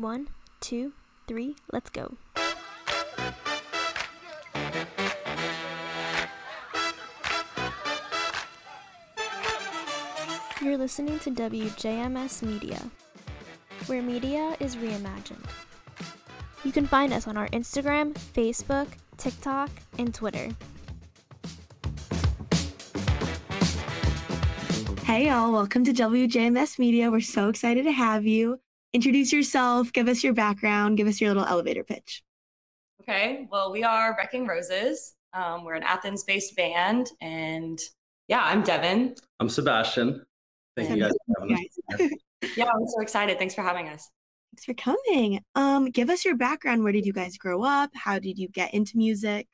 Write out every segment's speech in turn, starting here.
One, two, three, let's go. You're listening to WJMS Media, where media is reimagined. You can find us on our Instagram, Facebook, TikTok, and Twitter. Hey, y'all, welcome to WJMS Media. We're so excited to have you. Introduce yourself, give us your background, give us your little elevator pitch. Okay, well, we are Wrecking Roses. Um, we're an Athens based band. And yeah, I'm Devin. I'm Sebastian. Thank you guys for having us. Yeah, I'm so excited. Thanks for having us. Thanks for coming. Um, give us your background. Where did you guys grow up? How did you get into music?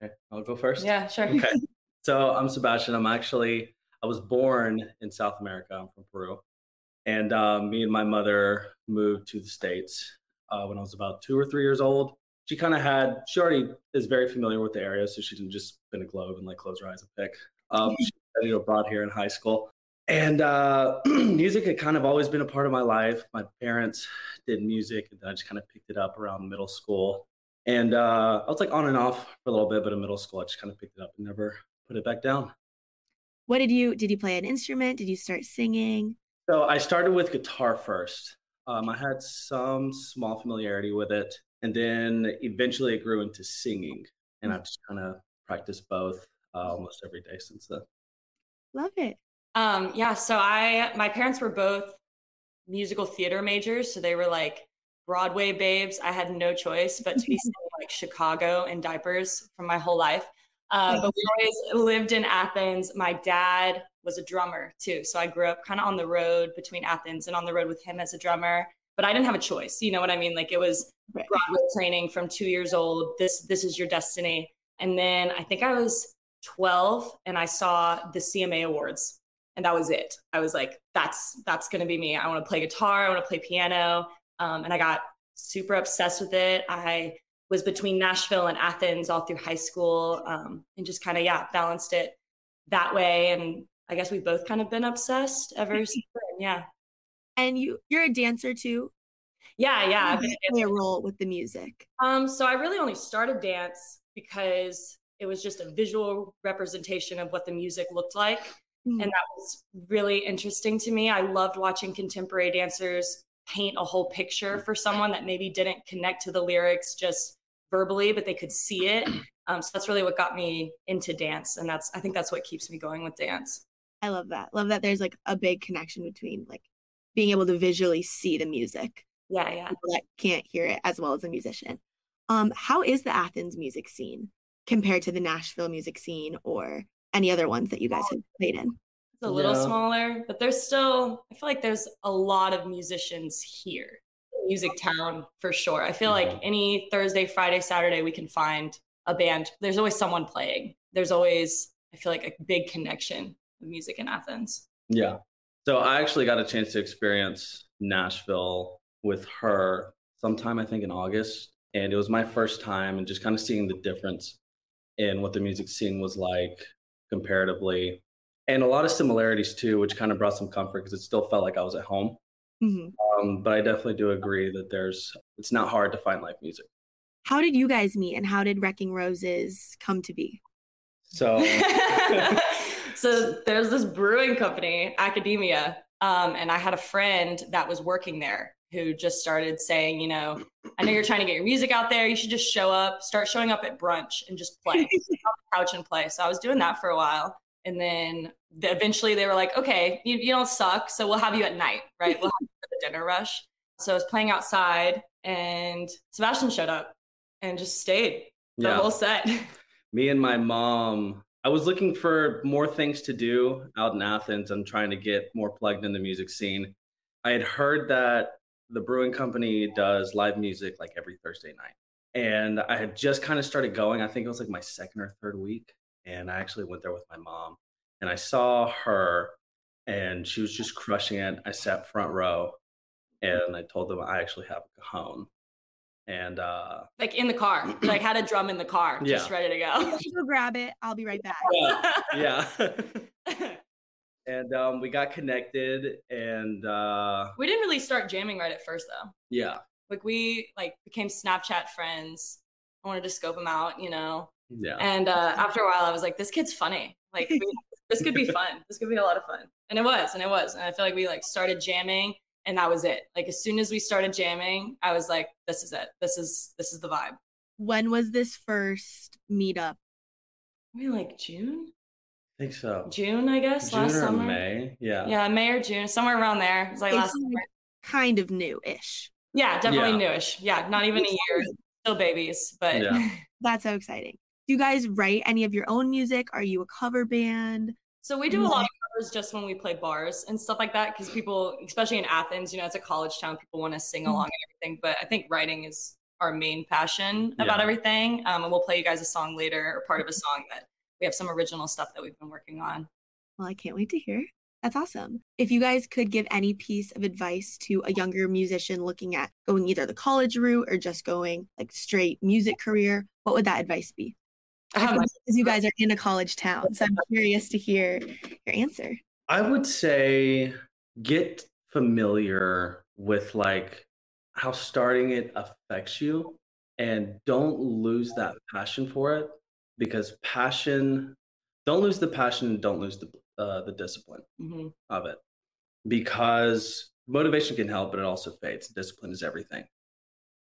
Okay, I'll go first. Yeah, sure. Okay. So I'm Sebastian. I'm actually I was born in South America. I'm from Peru, and uh, me and my mother moved to the states uh, when I was about two or three years old. She kind of had she already is very familiar with the area, so she didn't just spin a globe and like close her eyes and pick. Um, she studied abroad here in high school, and uh, music had kind of always been a part of my life. My parents did music, and then I just kind of picked it up around middle school. And uh, I was like on and off for a little bit, but in middle school, I just kind of picked it up and never put it back down. What did you did you play an instrument? Did you start singing? So I started with guitar first. Um, I had some small familiarity with it, and then eventually it grew into singing, and I've just kind of practiced both uh, almost every day since then. Love it. Um, yeah, so I my parents were both musical theater majors, so they were like Broadway babes. I had no choice but to be singing like Chicago in diapers for my whole life. Uh, but we always lived in Athens. My dad was a drummer too, so I grew up kind of on the road between Athens and on the road with him as a drummer. But I didn't have a choice. You know what I mean? Like it was Right. Broadway training from two years old. This this is your destiny. And then I think I was 12 and I saw the CMA Awards and that was it. I was like, that's that's gonna be me. I want to play guitar. I want to play piano. Um, and I got super obsessed with it. I was between Nashville and Athens all through high school, um, and just kind of yeah balanced it that way. And I guess we've both kind of been obsessed ever since then. Yeah, And you you're a dancer too. yeah, yeah. How did you a play a role with the music. Um, so I really only started dance because it was just a visual representation of what the music looked like. Mhm. and that was really interesting to me. I loved watching contemporary dancers paint a whole picture for someone that maybe didn't connect to the lyrics just verbally, but they could see it. Um, so that's really what got me into dance, and that's I think that's what keeps me going with dance. I love that. Love that there's like a big connection between like being able to visually see the music. Yeah, yeah. People that can't hear it as well as a musician. Um, how is the Athens music scene compared to the Nashville music scene or any other ones that you guys have played in? It's a little Yeah. smaller, but there's still I feel like there's a lot of musicians here. Music town for sure. I feel like Mhm. any Thursday, Friday, Saturday we can find a band. There's always someone playing. There's always I feel like a big connection with music in Athens. Yeah. So I actually got a chance to experience Nashville with her sometime, I think, in August. And it was my first time and just kind of seeing the difference in what the music scene was like comparatively. And a lot of similarities too, which kind of brought some comfort because it still felt like I was at home. Mhm. Um, but I definitely do agree that there's it's not hard to find live music. How did you guys meet and how did Wrecking Roses come to be? So so there's this brewing company, Akademia, um, and I had a friend that was working there who just started saying, you know, I know you're trying to get your music out there. You should just show up, start showing up at brunch and just play, on the couch and play. So I was doing that for a while, and then eventually they were like, okay, you, you don't suck, so we'll have you at night, right? We'll have you for the dinner rush. So I was playing outside, and Sebastian showed up and just stayed the yeah. whole set. me and my mom i was looking for more things to do out in athens I'm trying to get more plugged in the music scene. I had heard that the brewing company does live music like every thursday night. And i had just kind of started going i think it was like my second or third week and i actually went there with my mom and i saw her and she was just crushing it. I sat front row and i told them i actually have a cajon and uh like in the car, like had a drum in the car, just ready to go. Go grab it. I'll be right back. yeah and um, we got connected and uh, we didn't really start jamming right at first though. yeah Like we like became Snapchat friends. I wanted to scope him out, you know. Yeah. And uh, after a while, I was like, this kid's funny. Like we, this could be fun. This could be a lot of fun. And it was, and it was. And I feel like we like started jamming, and that was it. Like as soon as we started jamming, I was like, this is it. This is this is the vibe. When was this first meetup? Maybe like June, I think so. June, I guess, June last or summer. May. Yeah. Yeah, May or June, somewhere around there. It was like It's last summer. kind of new-ish. Yeah, definitely Yeah. newish. Yeah, not even a year. Still babies, but Yeah. That's so exciting. Do you guys write any of your own music? Are you a cover band? So we do a lot of just when we play bars and stuff like that because people, especially in Athens, you know, it's a college town. People want to sing along and everything. But I think writing is our main passion about Yeah. everything. Um, and we'll play you guys a song later or part of a song that we have some original stuff that we've been working on. Well, I can't wait to hear. That's awesome. If you guys could give any piece of advice to a younger musician looking at going either the college route or just going like straight music career, what would that advice be? I have my- Because you guys are in a college town, so I'm curious to hear your answer. I would say get familiar with like how starting it affects you and don't lose that passion for it because passion don't lose the passion and don't lose the uh, the discipline Mhm. of it because motivation can help but it also fades discipline is everything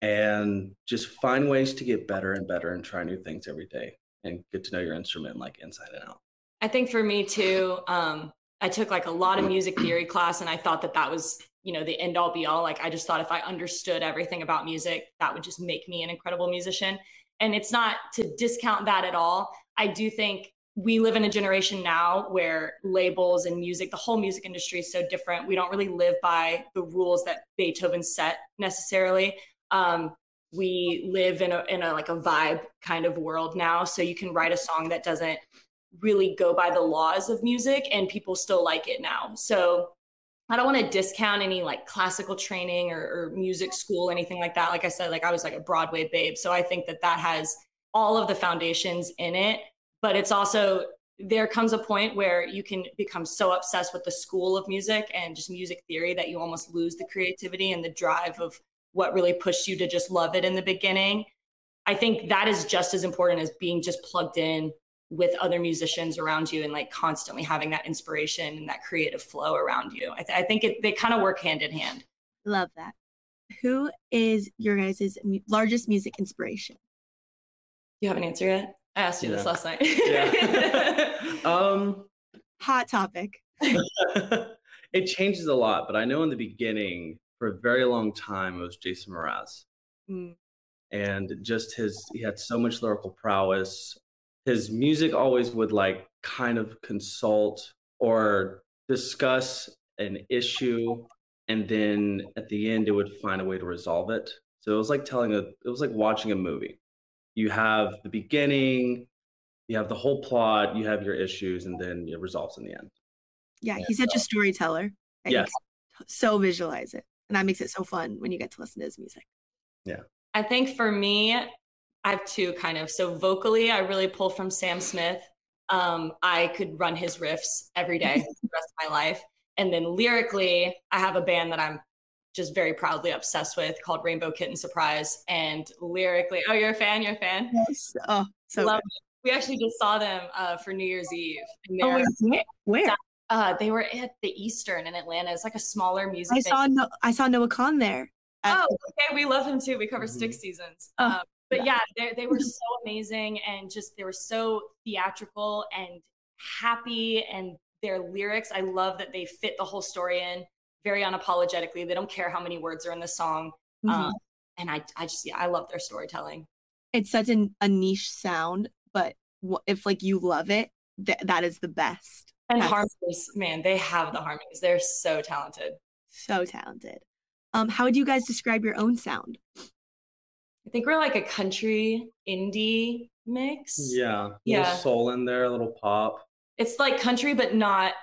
and just find ways to get better and better and try new things every day and get to know your instrument like inside and out I think for me too, um, I took like a lot of music theory class and I thought that that was, you know, the end all be all. Like I just thought if I understood everything about music, that would just make me an incredible musician. And it's not to discount that at all. I do think we live in a generation now where labels and music, the whole music industry is so different. We don't really live by the rules that Beethoven set necessarily. Um, we live in a in a like a vibe kind of world now. So you can write a song that doesn't really go by the laws of music and people still like it now. So I don't want to discount any like classical training or, or music school, anything like that. Like I said, like I was like a Broadway babe. So I think that that has all of the foundations in it. But it's also, there comes a point where you can become so obsessed with the school of music and just music theory that you almost lose the creativity and the drive of what really pushed you to just love it in the beginning. I think that is just as important as being just plugged in with other musicians around you and like constantly having that inspiration and that creative flow around you. I, th- I think it, they kind of work hand in hand. Love that. Who is your guys' largest music inspiration? You have an answer yet? I asked you this last night. yeah um Hot topic. it changes a lot, but I know in the beginning, for a very long time, it was Jason Mraz. Mm. And just his, he had so much lyrical prowess. His music always would like kind of consult or discuss an issue. And then at the end, it would find a way to resolve it. So it was like telling a, it was like watching a movie. You have the beginning, you have the whole plot, you have your issues, and then it resolves in the end. Yeah, he's such a storyteller. Yes. So visualize it. And that makes it so fun when you get to listen to his music. Yeah. I think for me, I have two kind of. So vocally, I really pull from Sam Smith. Um, I could run his riffs every day for the rest of my life. And then lyrically, I have a band that I'm just very proudly obsessed with called Rainbow Kitten Surprise. And lyrically, oh, you're a fan? You're a fan? Yes. Oh, so Love good. We actually just saw them uh, for New Year's Eve. And Oh, they're- where? Uh, they were at the Eastern in Atlanta. It's like a smaller music. I venue. saw no, I saw Noah Kahan there. at- Oh, okay. We love him too. We cover Mhm. Stick Seasons. Oh, um, but yeah, they they were so amazing and just they were so theatrical and happy and their lyrics. I love that they fit the whole story in very unapologetically. They don't care how many words are in the song. Mhm. Um, and I I just yeah, I love their storytelling. it's such an, a niche sound, but if like you love it, th- that is the best. And That's- harmonies, man, they have the harmonies. They're so talented. So talented. Um, how would you guys describe your own sound? I think we're like a country indie mix. Yeah. A little Yeah. soul in there, a little pop. It's like country, but not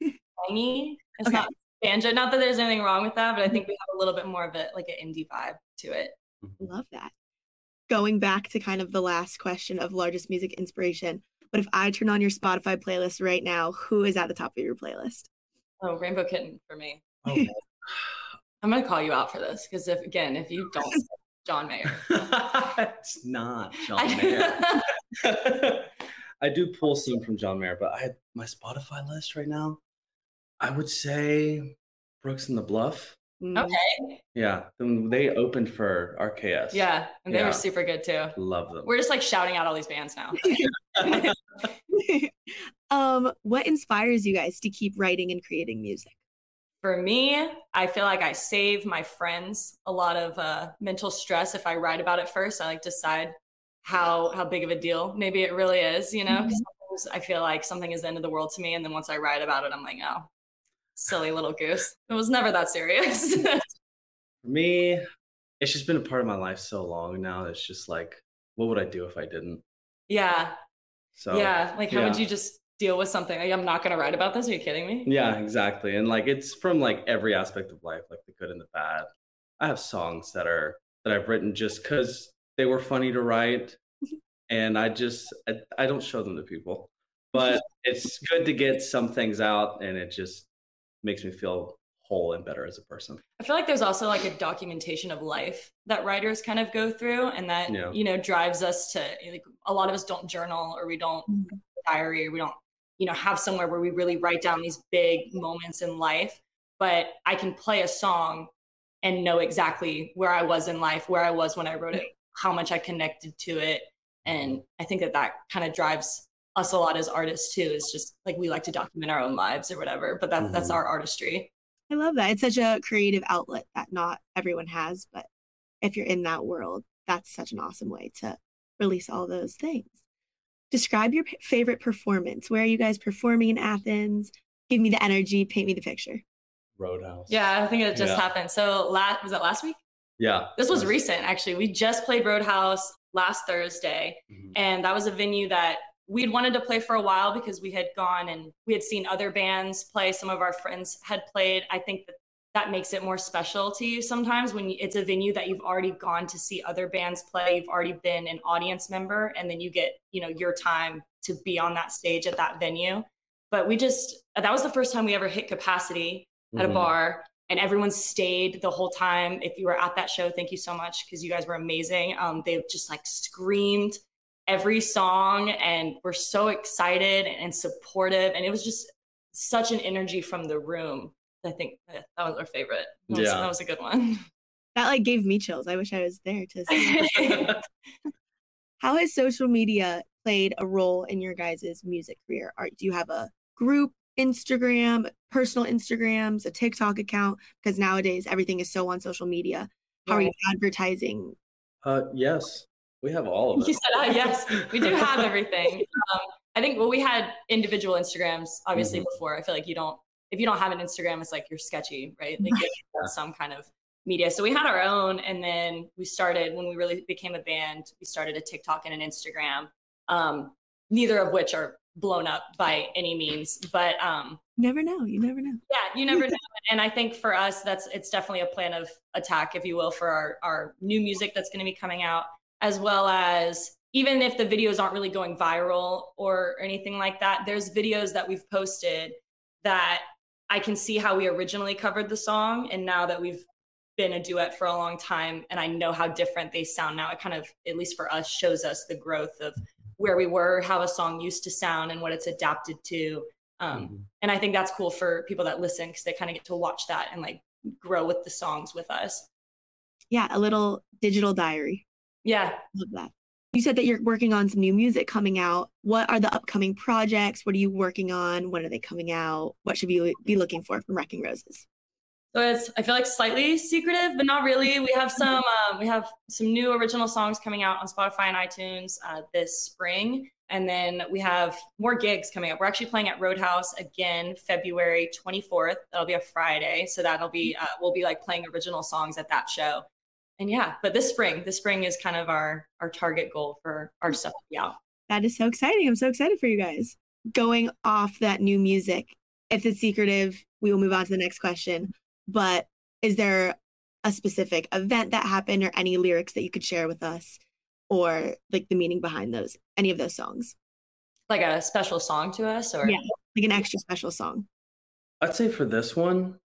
tangy. It's Okay. not banjo. Not that there's anything wrong with that, but I think we have a little bit more of it, like an indie vibe to it. Love that. Going back to kind of the last question of largest music inspiration, but if I turn on your Spotify playlist right now, who is at the top of your playlist? Oh, Rainbow Kitten for me. Oh, I'm gonna call you out for this because if again, if you don't John Mayer, it's not John Mayer. I do pull some from John Mayer, but I had my Spotify list right now. I would say Brooks and the Bluff. Mm. okay, Yeah, then they opened for RKS. yeah, and they Yeah. were super good too. love them. We're just like shouting out all these bands now. um, what inspires you guys to keep writing and creating music? For me, I feel like I save my friends a lot of uh, mental stress if I write about it first. I like decide how how big of a deal maybe it really is, you know. 'Cause sometimes I feel like something is the end of the world to me, and then once I write about it, I'm like, oh, silly little goose. It was never that serious. For me, it's just been a part of my life so long now. It's just like, what would I do if I didn't? yeah, So yeah. Like, how would you just deal with something? Like, I'm not gonna write about this. Are you kidding me? Yeah, exactly. And like it's from like every aspect of life, like the good and the bad. I have songs that are that I've written just because they were funny to write, and I just I, I don't show them to people. But it's good to get some things out, and it just makes me feel whole and better as a person. I feel like there's also like a documentation of life that writers kind of go through and that Yeah. you know drives us to like a lot of us don't journal or we don't mm-hmm. diary or we don't you know have somewhere where we really write down these big moments in life but I can play a song and know exactly where I was in life where I was when I wrote it how much I connected to it and I think that that kind of drives us a lot as artists too is just like we like to document our own lives or whatever but that's that's Mhm. our artistry I love that. It's such a creative outlet that not everyone has, but if you're in that world, that's such an awesome way to release all those things. Describe your p- favorite performance. Where are you guys performing in Athens? Give me the energy, paint me the picture. Roadhouse. Yeah, I think it just Yeah. happened. So last was that last week? Yeah. This was Nice. recent actually. We just played Roadhouse last Thursday, Mhm. and that was a venue that we'd wanted to play for a while because we had gone and we had seen other bands play. Some of our friends had played. I think that that makes it more special to you sometimes when it's a venue that you've already gone to see other bands play. You've already been an audience member, and then you get you know your time to be on that stage at that venue. But we just that was the first time we ever hit capacity at a Mhm. bar and everyone stayed the whole time if you were at that show thank you so much because you guys were amazing um, they just like screamed every song and were so excited and supportive and it was just such an energy from the room i think that that was our favorite that was, Yeah. that was a good one That like gave me chills. I wish I was there to see. How has social media played a role in your guys' music career? Are, do you have a group Instagram, personal Instagrams, a TikTok account? Because nowadays everything is so on social media. How are you advertising? Uh, yes, we have all of it. You said, ah, yes, we do have everything. Um, I think, well, we had individual Instagrams obviously Mhm. before. I feel like you don't, if you don't have an Instagram, it's like you're sketchy, right? Like you have some kind of media. So we had our own, and then we started when we really became a band. We started a TikTok and an Instagram, um, neither of which are blown up by any means, but um, never know. You never know. yeah, you never know. And I think for us, that's it's definitely a plan of attack, if you will, for our our new music that's going to be coming out, as well as even if the videos aren't really going viral or anything like that. There's videos that we've posted that I can see how we originally covered the song, and now that we've been a duet for a long time, and I know how different they sound now. It kind of, at least for us, shows us the growth of where we were, how a song used to sound, and what it's adapted to. Um, Mhm. and I think that's cool for people that listen because they kind of get to watch that and like grow with the songs with us. Yeah, a little digital diary. Yeah. Love that. You said that you're working on some new music coming out. What are the upcoming projects? What are you working on? When are they coming out? What should we be looking for from Wrecking Roses? So it's I feel like slightly secretive, but not really. We have some um, we have some new original songs coming out on Spotify and iTunes uh, this spring, and then we have more gigs coming up. We're actually playing at Roadhouse again February 24th. That'll be a Friday, so that'll be uh, we'll be like playing original songs at that show. And yeah, but this spring, this spring is kind of our our target goal for our stuff to be out. That is so exciting. I'm so excited for you guys. Going off that new music, if it's secretive, we will move on to the next question. But is there a specific event that happened or any lyrics that you could share with us or like the meaning behind those, any of those songs? Like a special song to us, or Yeah. Like an extra special song. I'd say for this one,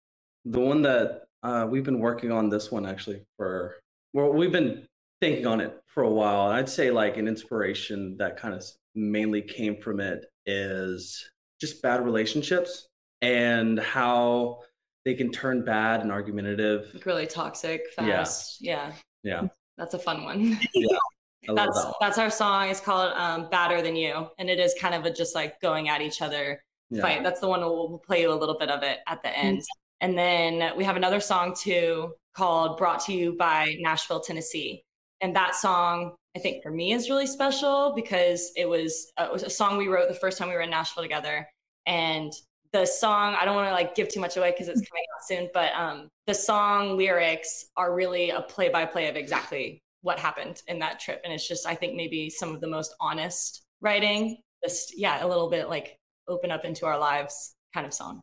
the one that Uh, we've been working on this one actually for well, we've been thinking on it for a while. And I'd say like an inspiration that kind of mainly came from it is just bad relationships and how they can turn bad and argumentative. Like really toxic, fast. Yeah. Yeah. That's a fun one. Yeah. That's that one. that's our song. It's called um, "Badder Than You," and it is kind of a just like going at each other Yeah. fight. That's the one we'll, we'll play you a little bit of it at the end. And then we have another song too called "Brought to You" by Nashville, Tennessee, and that song I think for me is really special because it was uh, it was a song we wrote the first time we were in Nashville together, and the song I don't want to like give too much away because it's coming out soon, but um, the song lyrics are really a play by play of exactly what happened in that trip, and it's just I think maybe some of the most honest writing. Just yeah, a little bit like open up into our lives kind of song.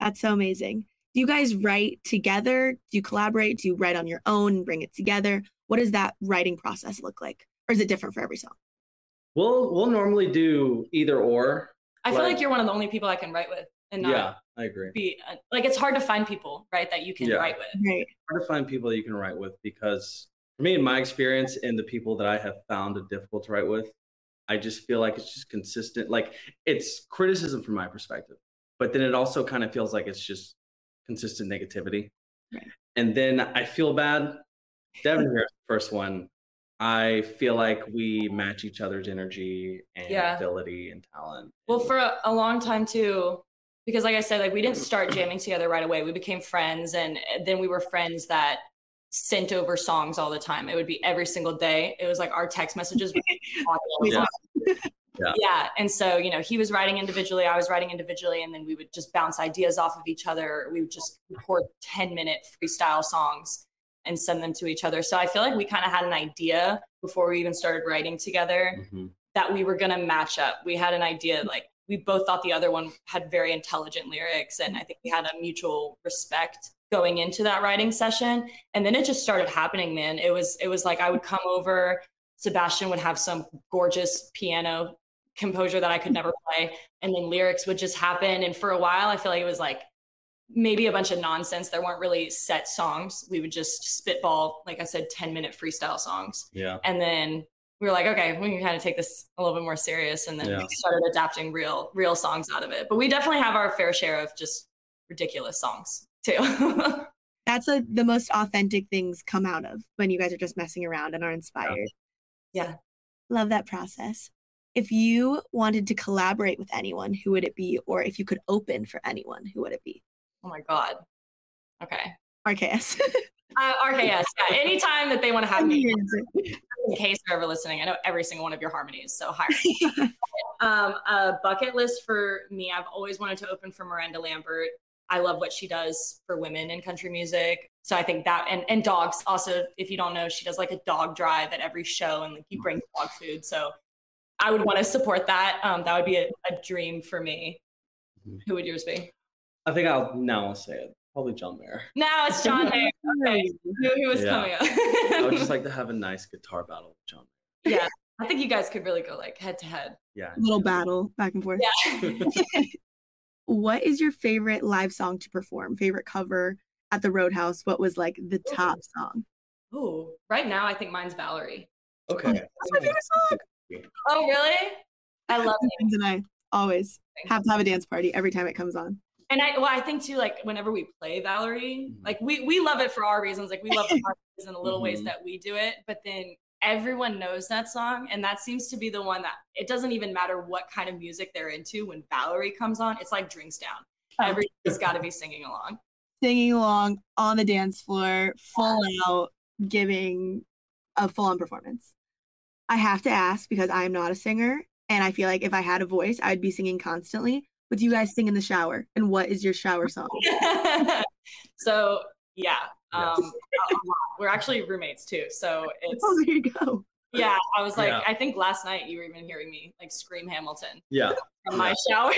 That's so amazing. Do you guys write together? Do you collaborate? Do you write on your own and bring it together? What does that writing process look like? Or is it different for every song? We'll we'll normally do either or. I feel Like- like you're one of the only people I can write with, and not Yeah, I agree. be uh, like it's hard to find people right that you can Yeah. write with. Right. hard to find people that you can write with because for me in my experience and the people that i have found it difficult to write with i just feel like it's just consistent like it's criticism from my perspective but then it also kind of feels like it's just consistent negativity Right. and then i feel bad devin here's the first one i feel like we match each other's energy and Yeah. ability and talent Well, for a, a long time too, because like I said, like we didn't start jamming together right away. We became friends, and eh, then we were friends that sent over songs all the time. It would be every single day. It was like our text messages. Were Yeah. Yeah. Yeah. And so, you know, he was writing individually, I was writing individually, and then we would just bounce ideas off of each other. We would just record 10 minute freestyle songs and send them to each other. So I feel like we kind of had an idea before we even started writing together Mhm. that we were going to match up. We had an idea like we both thought the other one had very intelligent lyrics and I think we had a mutual respect going into that writing session and then it just started happening man. It was it was like I would come over Sebastian would have some gorgeous piano composure that I could never play and then lyrics would just happen and for a while I feel like it was like maybe a bunch of nonsense there weren't really set songs we would just spitball like I said 10 minute freestyle songs yeah and then we were like okay we can kind of take this a little bit more serious and then Yeah. we started adapting real real songs out of it but we definitely have our fair share of just ridiculous songs too That's a, the most authentic things come out of when you guys are just messing around and are inspired. Yeah. Love that process. If you wanted to collaborate with anyone, who would it be? Or if you could open for anyone, who would it be? oh my god okay RKS. uh, rks yeah anytime that they want to have me in case they're ever listening i know every single one of your harmonies so hire me. um, a bucket list for me i've always wanted to open for miranda lambert i love what she does for women in country music so i think that and, and dogs also if you don't know she does like a dog drive at every show and like you bring dog food so i would want to support that um, that would be a, a dream for me Mhm. who would yours be i think i'll now i'll say it probably john mayer now it's john mayer okay knew he was Yeah. coming up i would just like to have a nice guitar battle with john yeah i think you guys could really go like head to head yeah Little battle back and forth. yeah What is your favorite live song to perform? Favorite cover at the Roadhouse? What was like the top song? Oh, right now I think mine's Valerie. okay That's my favorite song. Oh, really? I love it. And I always have to have a dance party every time it comes on. And I, well, I think too, like whenever we play Valerie, Mhm. like we we love it for our reasons. Like we love the harmonies and the little ways Mhm. that we do it. But then everyone knows that song, and that seems to be the one that it doesn't even matter what kind of music they're into. When Valerie comes on, it's like drinks down. Everybody's got to be singing along. Singing along on the dance floor, full out, giving a full on performance. I have to ask because I'm not a singer, and I feel like if I had a voice, I'd be singing constantly. But do you guys sing in the shower? And what is your shower song? so yeah, um, a- a we're actually roommates too. So it's Oh, there you go. Yeah, I was like, Yeah. I think last night you were even hearing me like scream Hamilton yeah from my shower.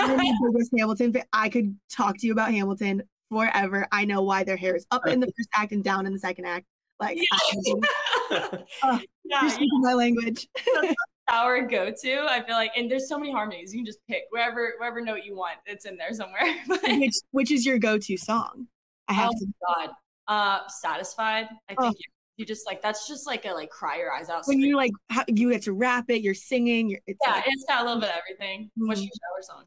I'm the biggest Hamilton fan. I could talk to you about Hamilton forever. I know why their hair is up in the first act and down in the second act. Like, I- yeah, you're speaking my language. shower go to. I feel like, and there's so many harmonies. You can just pick wherever wherever note you want. It's in there somewhere. Which which is your go-to song I have oh to. my god. Uh, satisfied. I Oh. think you, you just like that's just like a like cry your eyes out. When scream. you like, ha- you get to rap it, you're singing. You're, it's yeah, like, it's got a little bit of everything. What's Mhm. your shower song?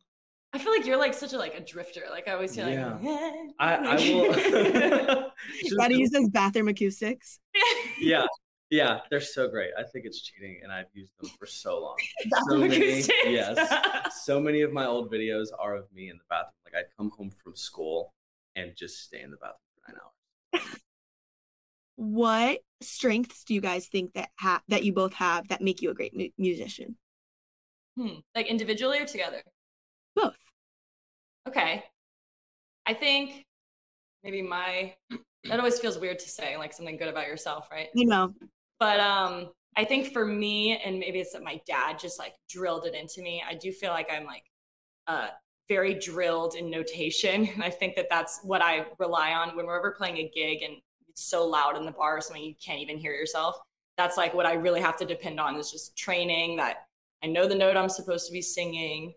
I feel like you're like such a like a drifter. Like I always feel Yeah. like eh. I, I will. Just gotta use those bathroom acoustics. yeah, yeah, they're so great. I think it's cheating, and I've used them for so long. So Bathroom many, acoustics. yes, so many of my old videos are of me in the bathroom. Like I'd come home from school and just stay in the bathroom for nine hours. What strengths do you guys think that ha- that you both have that make you a great mu- musician? Hmm. Like individually or together? Both. Okay. I think maybe my that always feels weird to say like something good about yourself, right? You know, But um I think for me and maybe it's that my dad just like drilled it into me. I do feel like I'm like uh very drilled in notation and I think that that's what I rely on when we're ever playing a gig and it's so loud in the bar or something you can't even hear yourself. That's like what I really have to depend on is just training that I know the note I'm supposed to be singing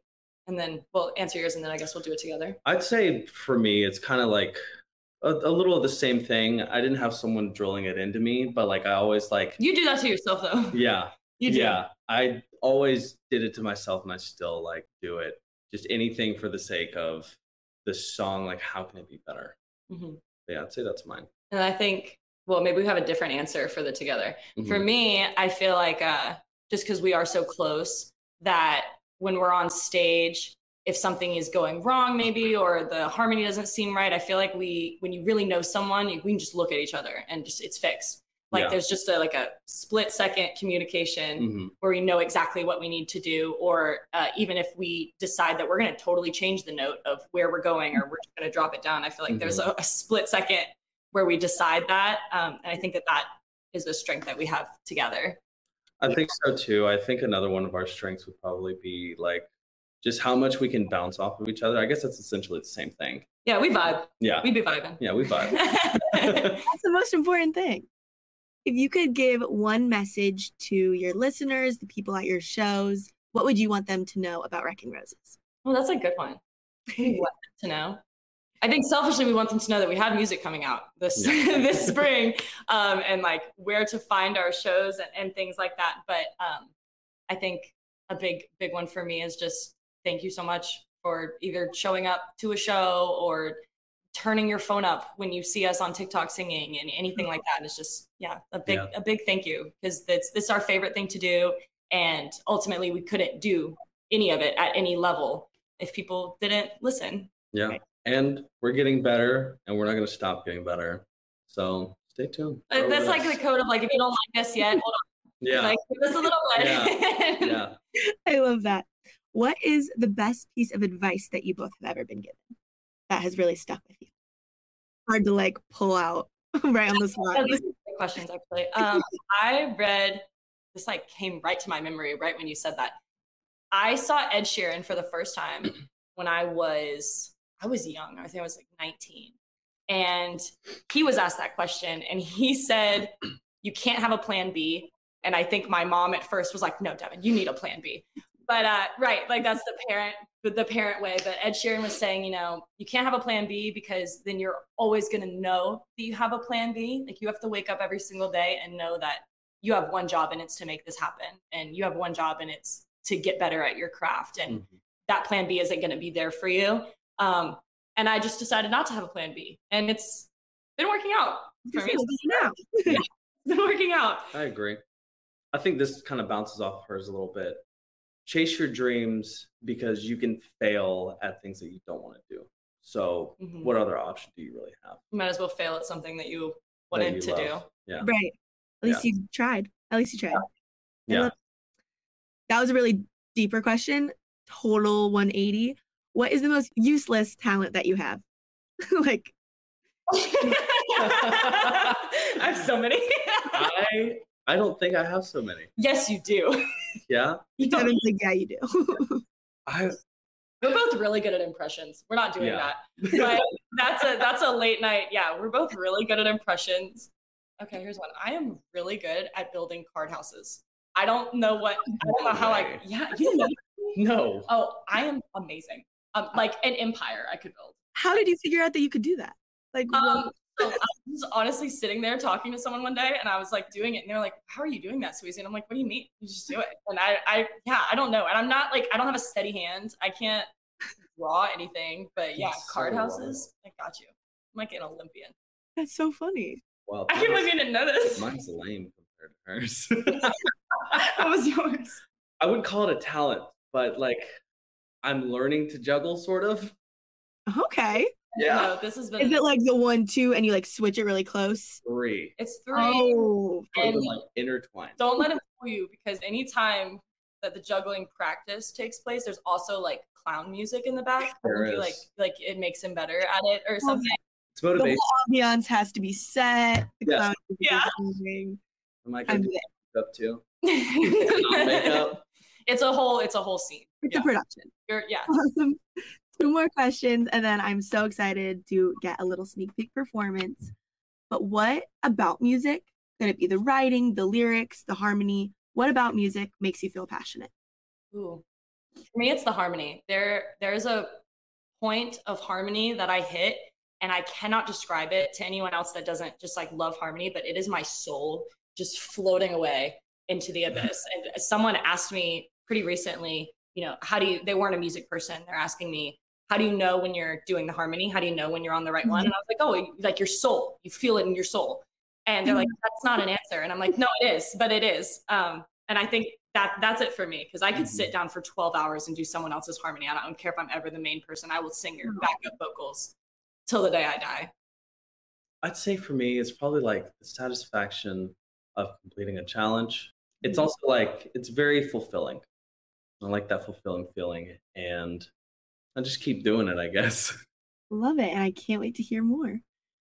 and then we'll answer yours and then I guess we'll do it together. I'd say for me, it's kind of like a, a little of the same thing. I didn't have someone drilling it into me, but like I always like, You do that to yourself though. yeah, You do. yeah. I always did it to myself, and I still like do it. Just anything for the sake of the song. Like, how can it be better? Mhm. Yeah, I'd say that's mine. And I think, well, maybe we have a different answer for the together. For Mhm. me, I feel like uh, just because we are so close that when we're on stage, if something is going wrong, maybe, or the harmony doesn't seem right, I feel like we, when you really know someone, we can just look at each other and just it's fixed. Like Yeah. there's just a like a split second communication Mhm. where we know exactly what we need to do, or uh, even if we decide that we're going to totally change the note of where we're going, or we're just going to drop it down. I feel like there's a, a split second where we decide that, um, and I think that that is a strength that we have together. I think so too. I think another one of our strengths would probably be like just how much we can bounce off of each other. I guess that's essentially the same thing. Yeah, we vibe. Yeah. We be vibing. Yeah, we vibe. that's the most important thing. If you could give one message to your listeners, the people at your shows, what would you want them to know about Wrecking Roses? well, that's a good one. We want them to know. I think selfishly, we want them to know that we have music coming out this Yeah. this spring, um, and like where to find our shows and, and things like that. But um, I think a big big one for me is just thank you so much for either showing up to a show or turning your phone up when you see us on TikTok singing and anything like that. It's just yeah, a big Yeah. a big thank you because it's this is our favorite thing to do, and ultimately we couldn't do any of it at any level if people didn't listen. Yeah. Right. And we're getting better and we're not going to stop getting better. So stay tuned. Uh, That's like us. the code of like if you don't like us yet, hold on, yeah. like give us a little bit. yeah. I love that. What is the best piece of advice that you both have ever been given that has really stuck with you? Hard to like pull out right on the spot. These are great questions actually. Um, I read this like came right to my memory right when you said that. I saw Ed Sheeran for the first time when I was I was young. I think I was like 19. And he was asked that question and he said, You can't have a plan B. And I think my mom at first was like, No, Devin, you need a plan B. But uh, right, like that's the parent, the parent way. But Ed Sheeran was saying, you know, you can't have a plan B because then you're always gonna know that you have a plan B. Like you have to wake up every single day and know that you have one job and it's to make this happen. And you have one job and it's to get better at your craft. And Mhm. that plan B isn't going to be there for you. Um, and I just decided not to have a plan B, and it's been working out for me. now. It's been working out. I agree. I think this kind of bounces off hers a little bit. Chase your dreams because you can fail at things that you don't want to do. So, Mhm. what other option do you really have? You might as well fail at something that you that wanted you to love? do. Yeah. Right. At least you tried. At least you tried. I Yeah. that was a really deeper question. Total 180. What is the most useless talent that you have? like, I have so many. I I don't think I have so many. yes, you do. Yeah. You don't. Devin's like, yeah, you do. I We're both really good at impressions. We're not doing Yeah. that. But that's a that's a late night. Yeah, we're both really good at impressions. Okay, here's one. I am really good at building card houses. I don't know what I don't know how I yeah, you know. no. Oh, I am amazing. Um like an empire I could build. How did you figure out that you could do that? Like, Um, what? So I was honestly sitting there talking to someone one day, and I was like doing it, and they're like, "How are you doing that, Sweezy?" And I'm like, "What do you mean? You just do it." And I, I, yeah, I don't know, and I'm not like I don't have a steady hand. I can't draw anything, but yeah, That's card so houses. I got you. I'm like an Olympian. that's so funny. Well, I can't believe you didn't know this. mine's lame compared to hers. what was yours? I wouldn't call it a talent, but like I'm learning to juggle, sort of. Okay. No, this has been. Is it like the one, two, and you like switch it really close? Three. It's three. Oh, And- like intertwined. don't let him fool you because anytime that the juggling practice takes place, there's also like clown music in the back. There Maybe. Like like it makes him better at it or something. It's the motivation. whole ambiance has to be set. The Yes. clown music is Yeah. moving. Am I I'm good there. up too? Makeup. it's a whole it's a whole scene. It's Yeah. a production. You're, yeah. Awesome. Two more questions, and then I'm so excited to get a little sneak peek performance. But what about music? Could it be the writing, the lyrics, the harmony? What about music makes you feel passionate? Ooh. For me, it's the harmony. There, there's a point of harmony that I hit, and I cannot describe it to anyone else that doesn't just like love harmony. But it is my soul just floating away into the abyss. And uh, someone asked me pretty recently, you know, how do you? They weren't a music person. They're asking me, how do you know when you're doing the harmony? How do you know when you're on the right one? Mm-hmm. And I was like, oh, like your soul. You feel it in your soul. And they're like, mm-hmm. that's not an answer. And I'm like, no, it is, but it is. Um, and I think that that's it for me because I could sit mm-hmm. down for 12 hours and do someone else's harmony. I don't care if I'm ever the main person. I will sing your backup vocals till the day I die. I'd say for me, it's probably like the satisfaction of completing a challenge. It's also like it's very fulfilling. I like that fulfilling feeling, and I just keep doing it. I guess. Love it, and I can't wait to hear more.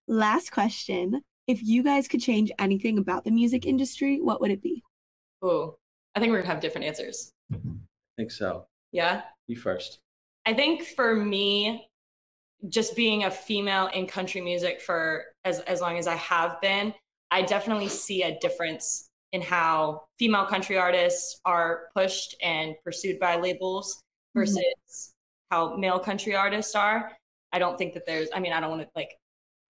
Last question. If you guys could change anything about the music industry, what would it be? Oh, I think we're gonna have different answers. I think so. Yeah. You first. I think for me, just being a female in country music for as, as long as I have been, I definitely see a difference in how female country artists are pushed and pursued by labels mm-hmm. versus how male country artists are. I don't think that there's, I mean, I don't want to like,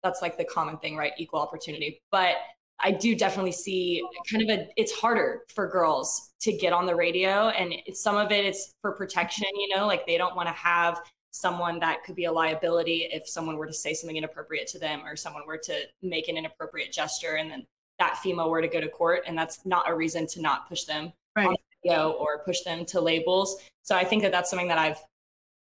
that's like the common thing, right? Equal opportunity. But I do definitely see kind of a, it's harder for girls to get on the radio. And it's, some of it, it's for protection, you know, like they don't want to have someone that could be a liability if someone were to say something inappropriate to them or someone were to make an inappropriate gesture and then that female were to go to court. And that's not a reason to not push them Right. on the radio or push them to labels. So I think that that's something that I've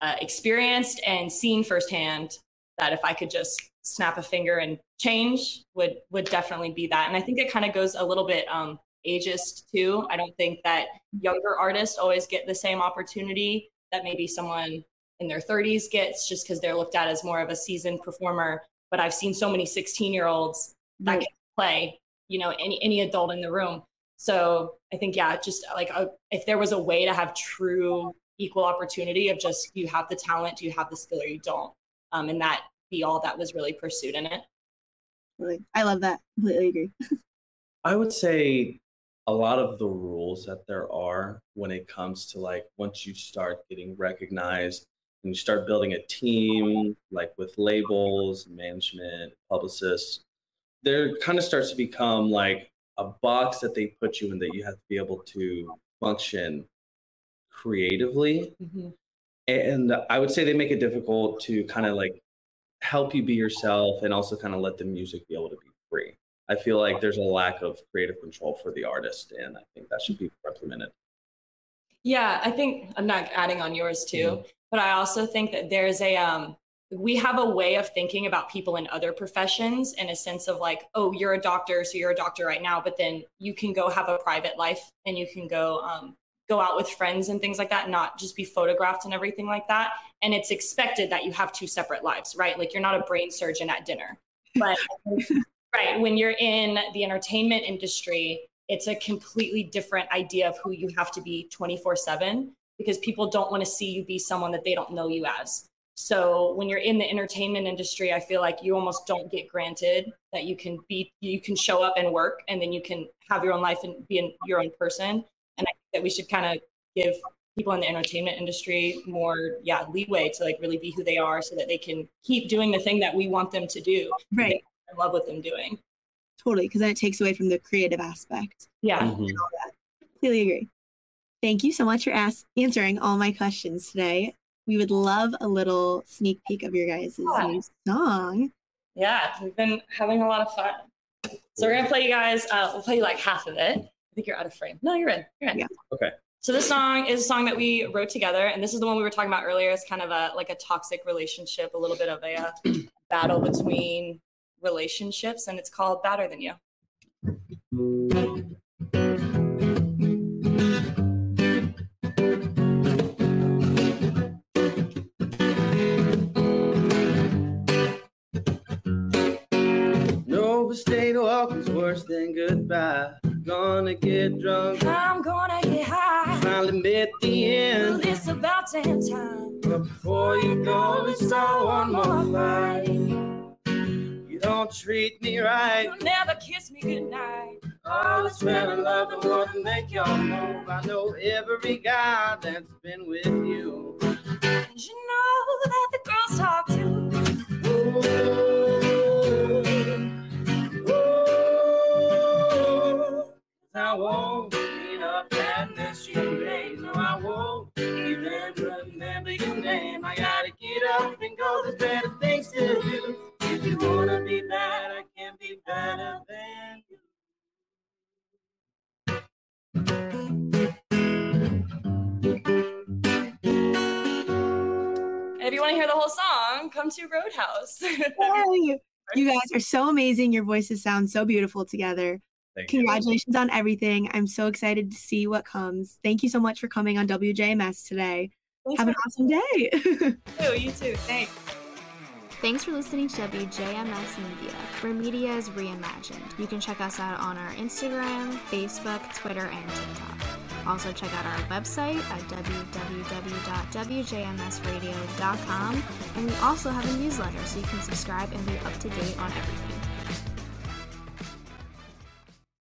uh, experienced and seen firsthand that if I could just snap a finger and change would would definitely be that. And I think it kind of goes a little bit um ageist too. I don't think that younger artists always get the same opportunity that maybe someone in their 30s gets just because they're looked at as more of a seasoned performer. But I've seen so many 16 year olds that Right. can play, you know, any any adult in the room. So I think yeah, just like a, if there was a way to have true equal opportunity of just you have the talent, do you have the skill, or you don't, um, and that be all that was really pursued in it. Really, I love that. Completely agree. I would say a lot of the rules that there are when it comes to like once you start getting recognized and you start building a team like with labels, management, publicists, there kind of starts to become like a box that they put you in that you have to be able to function creatively. And I would say they make it difficult to kind of like help you be yourself and also kind of let the music be able to be free. I feel like there's a lack of creative control for the artist, and I think that should be implemented. Yeah, I think I'm not adding on yours too, but I also think that there's a um we have a way of thinking about people in other professions in a sense of like, oh, you're a doctor, so you're a doctor right now, but then you can go have a private life and you can go um go out with friends and things like that, not just be photographed and everything like that. And it's expected that you have two separate lives, right? Like you're not a brain surgeon at dinner. But right, when you're in the entertainment industry, it's a completely different idea of who you have to be 24 7 because people don't want to see you be someone that they don't know you as. So when you're in the entertainment industry, I feel like you almost don't get granted that you can be, you can show up and work and then you can have your own life and be in your own person. And I think that we should kind of give people in the entertainment industry more yeah leeway to like really be who they are so that they can keep doing the thing that we want them to do Right. in love with them doing Totally. Because then it takes away from the creative aspect. yeah Mhm. Completely agree. Thank you so much for ask- answering all my questions today. We would love a little sneak peek of your guys' Yeah. new song. yeah we've been having a lot of fun so we're gonna play you guys uh, we'll play you like half of it i think you're out of frame no you're in you're in Yeah. Okay. so this song is a song that we wrote together and this is the one we were talking about earlier it's kind of a like a toxic relationship a little bit of a uh, battle between relationships and it's called better than you No mistake, welcome's worse than goodbye. Gonna get drunk, i'm gonna get high finally met the end. it's about damn time But before you go, let's start one more fight. You don't treat me right. you never kiss me goodnight All is well in love and want to make your move. I know every guy that's been with you. and you know that the girls talk too ooh, I won't clean up that mess you made. No, I won't even remember your name. I gotta get up and go. There's better things to do. If you wanna be bad, I can be better than you. And if you want to hear the whole song, come to Roadhouse. Yay! You guys are so amazing. Your voices sound so beautiful together. Thank you. Congratulations on everything. I'm so excited to see what comes. Thank you so much for coming on WJMS today. Have an awesome day. you. You too. Thanks. Thanks for listening to WJMS Media, where media is reimagined. You can check us out on our Instagram, Facebook, Twitter, and TikTok. Also, check out our website at www.wjmsradio.com, and we also have a newsletter so you can subscribe and be up to date on everything.